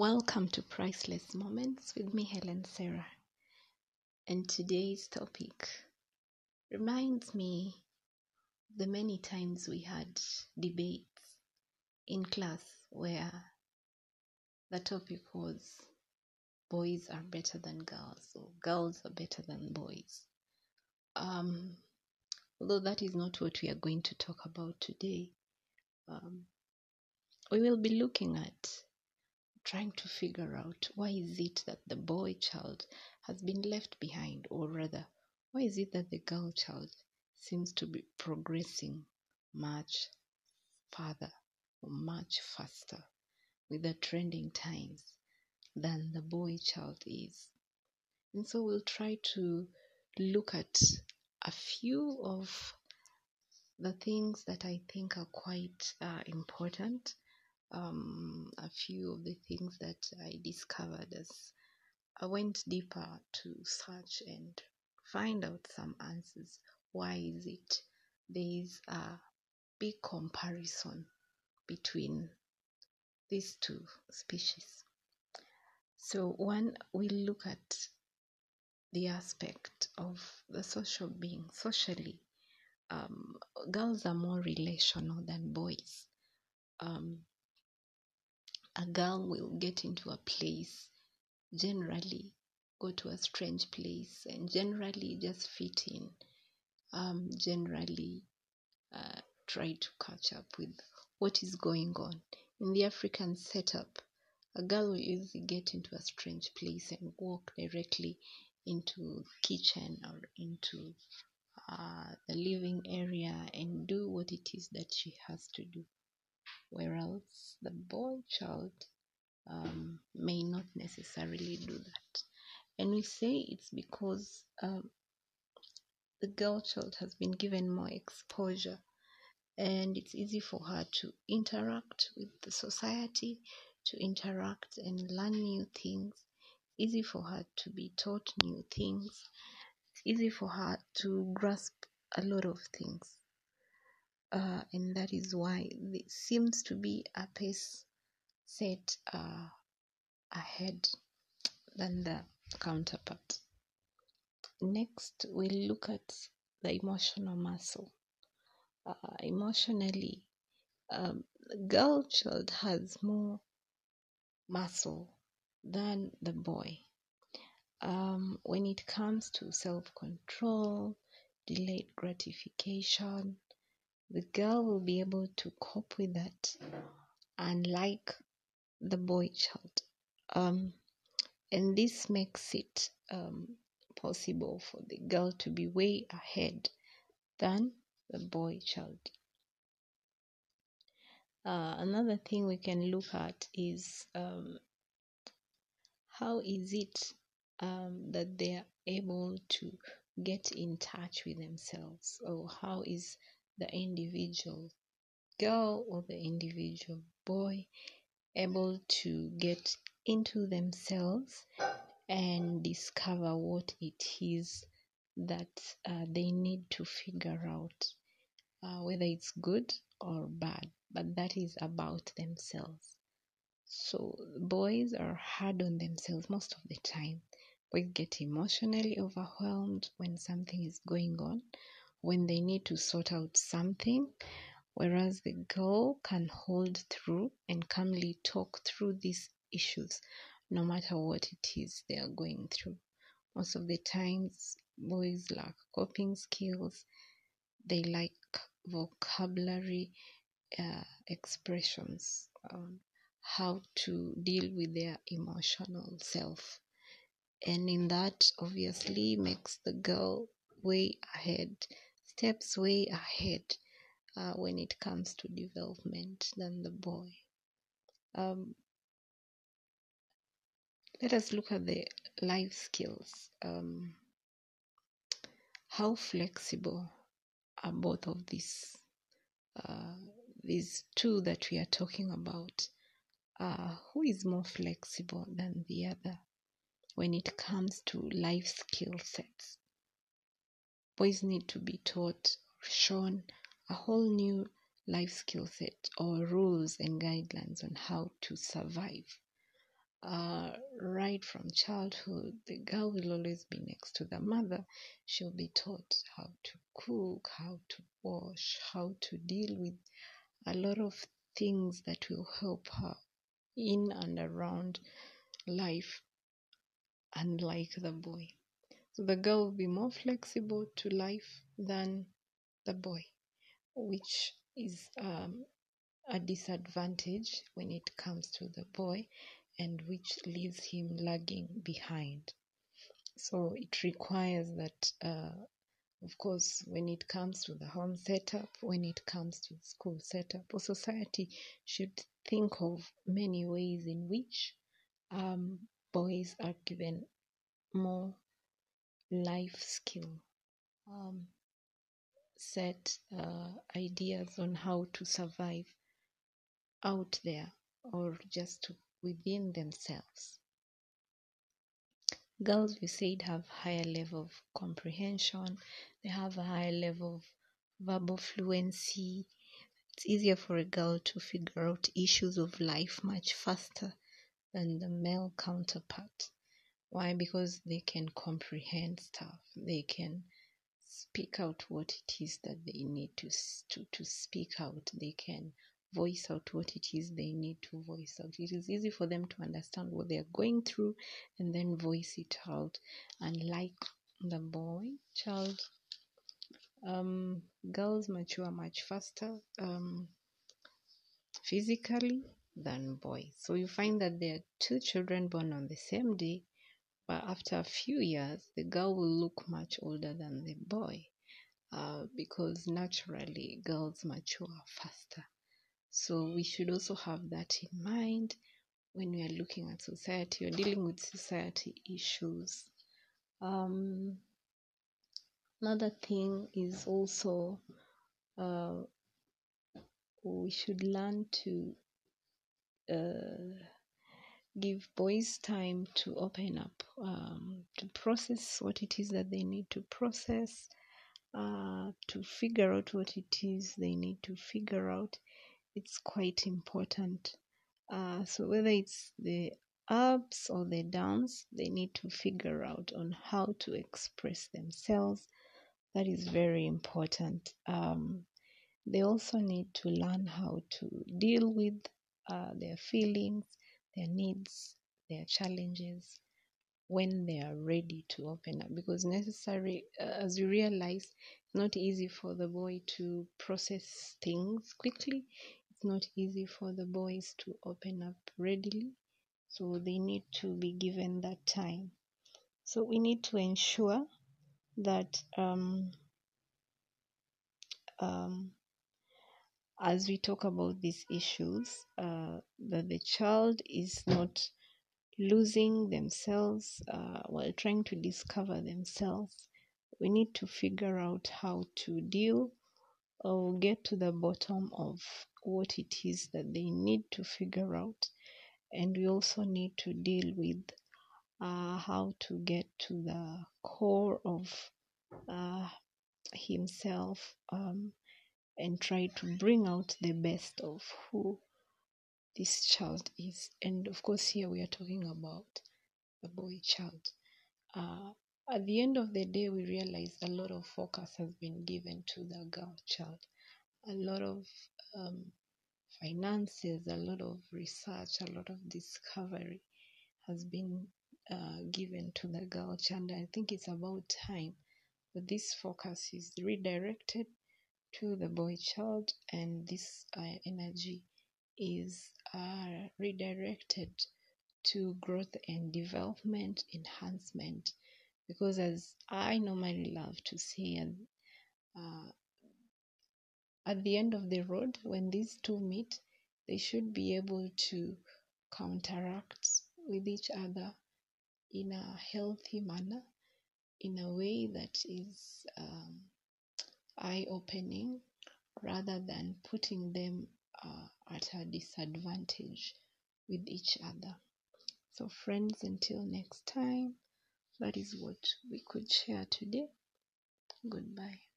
Welcome to Priceless Moments with me, Helen Sarah. And today's topic reminds me the many times we had debates in class where the topic was boys are better than girls or girls are better than boys. Um, although that is not what we are going to talk about today, um, we will be looking at trying to figure out why is it that the boy child has been left behind or rather why is it that the girl child seems to be progressing much farther or much faster with the trending times than the boy child is? And so we'll try to look at a few of the things that i think are quite uh, important um, a few of the things that I discovered as I went deeper to search and find out some answers. Why is it there is a big comparison between these two species? So, one, we look at the aspect of the social being. Socially, um, girls are more relational than boys. Um, a girl will get into a place, generally go to a strange place, and generally just fit in, um, generally uh, try to catch up with what is going on. In the African setup, a girl will usually get into a strange place and walk directly into kitchen or into uh, the living area and do what it is that she has to do whereas the boy child um, may not necessarily do that. And we say it's because um, the girl child has been given more exposure and it's easy for her to interact with the society, to interact and learn new things, It's easy for her to be taught new things, it's easy for her to grasp a lot of things uh, and that is why there seems to be a pace set uh, ahead than the counterpart. Next, we'll look at the emotional muscle. Uh, emotionally, um, girl child has more muscle than the boy. Um, when it comes to self control, delayed gratification, the girl will be able to cope with that unlike the boy child. Um, and this makes it um, possible for the girl to be way ahead than the boy child. Uh, another thing we can look at is um, how is it um, that they are able to get in touch with themselves? Or how is the individual girl or the individual boy able to get into themselves and discover what it is that uh, they need to figure out uh, whether it's good or bad but that is about themselves. So boys are hard on themselves most of the time. Boys get emotionally overwhelmed when something is going on when they need to sort out something, whereas the girl can hold through and calmly talk through these issues no matter what it is they are going through. Most of the times, boys lack coping skills, they lack vocabulary uh, expressions on how to deal with their emotional self. And in that, obviously, makes the girl way ahead steps way ahead uh, when it comes to development than the boy. Um, let us look at the life skills. Um, how flexible are both of these? Uh, these two that we are talking about. Uh, who is more flexible than the other when it comes to life skill sets? Boys need to be taught shown a whole new life skill set or rules and guidelines on how to survive. uh, right from childhood, the girl will always be next to the mother. She'll be taught how to cook, how to wash, how to deal with a lot of things that will help her in and around life, unlike the boy. The girl will be more flexible to life than the boy, which is um, a disadvantage when it comes to the boy and which leaves him lagging behind. So it requires that, uh, of course, when it comes to the home setup, when it comes to the school setup, or society should think of many ways in which um, boys are given more life skill um, set uh, ideas on how to survive out there or just within themselves. Girls, we said, have higher level of comprehension. They have a higher level of verbal fluency. It's easier for a girl to figure out issues of life much faster than the male counterpart. Why? Because they can comprehend stuff. They can speak out what it is that they need to to, to speak out. They can voice out what it is they need to voice out. It is easy for them to understand what they are going through and then voice it out. And like the boy child, um, girls mature much faster um, physically than boys. So you find that there are two children born on the same day, but after a few years, the girl will look much older than the boy uh, because naturally girls mature faster. So we should also have that in mind when we are looking at society or dealing with society issues. Um, another thing is also uh, we should learn to uh, give boys time to open up, um, to process what it is that they need to process, uh, to figure out what it is they need to figure out it's quite important. Uh, so whether it's the ups or the downs, they need to figure out on how to express themselves. That is very important. Um, they also need to learn how to deal with uh, their feelings, their needs, their challenges when they are ready to open up. Because necessary uh, as you realize it's not easy for the boy to process things quickly. It's not easy for the boys to open up readily, so they need to be given that time. So we need to ensure that um, um, as we talk about these issues, uh, that the child is not losing themselves uh, while trying to discover themselves. We need to figure out how to deal or get to the bottom of what it is that they need to figure out. And we also need to deal with uh, how to get to the core of uh, himself um, and try to bring out the best of who this child is. And of course, here we are talking about a boy child. Uh, at the end of the day, we realize a lot of focus has been given to the girl child. A lot of um, finances, a lot of research, a lot of discovery has been uh, given to the girl child. I think it's about time that this focus is redirected to the boy child and this uh, energy is uh, redirected to growth and development enhancement. Because as i normally love to say uh, at the end of the road, when these two meet, they should be able to counteract with each other in a healthy manner, in a way that is um, eye opening rather than putting them uh, at a disadvantage with each other. So, friends, until next time, that is what we could share today. Goodbye.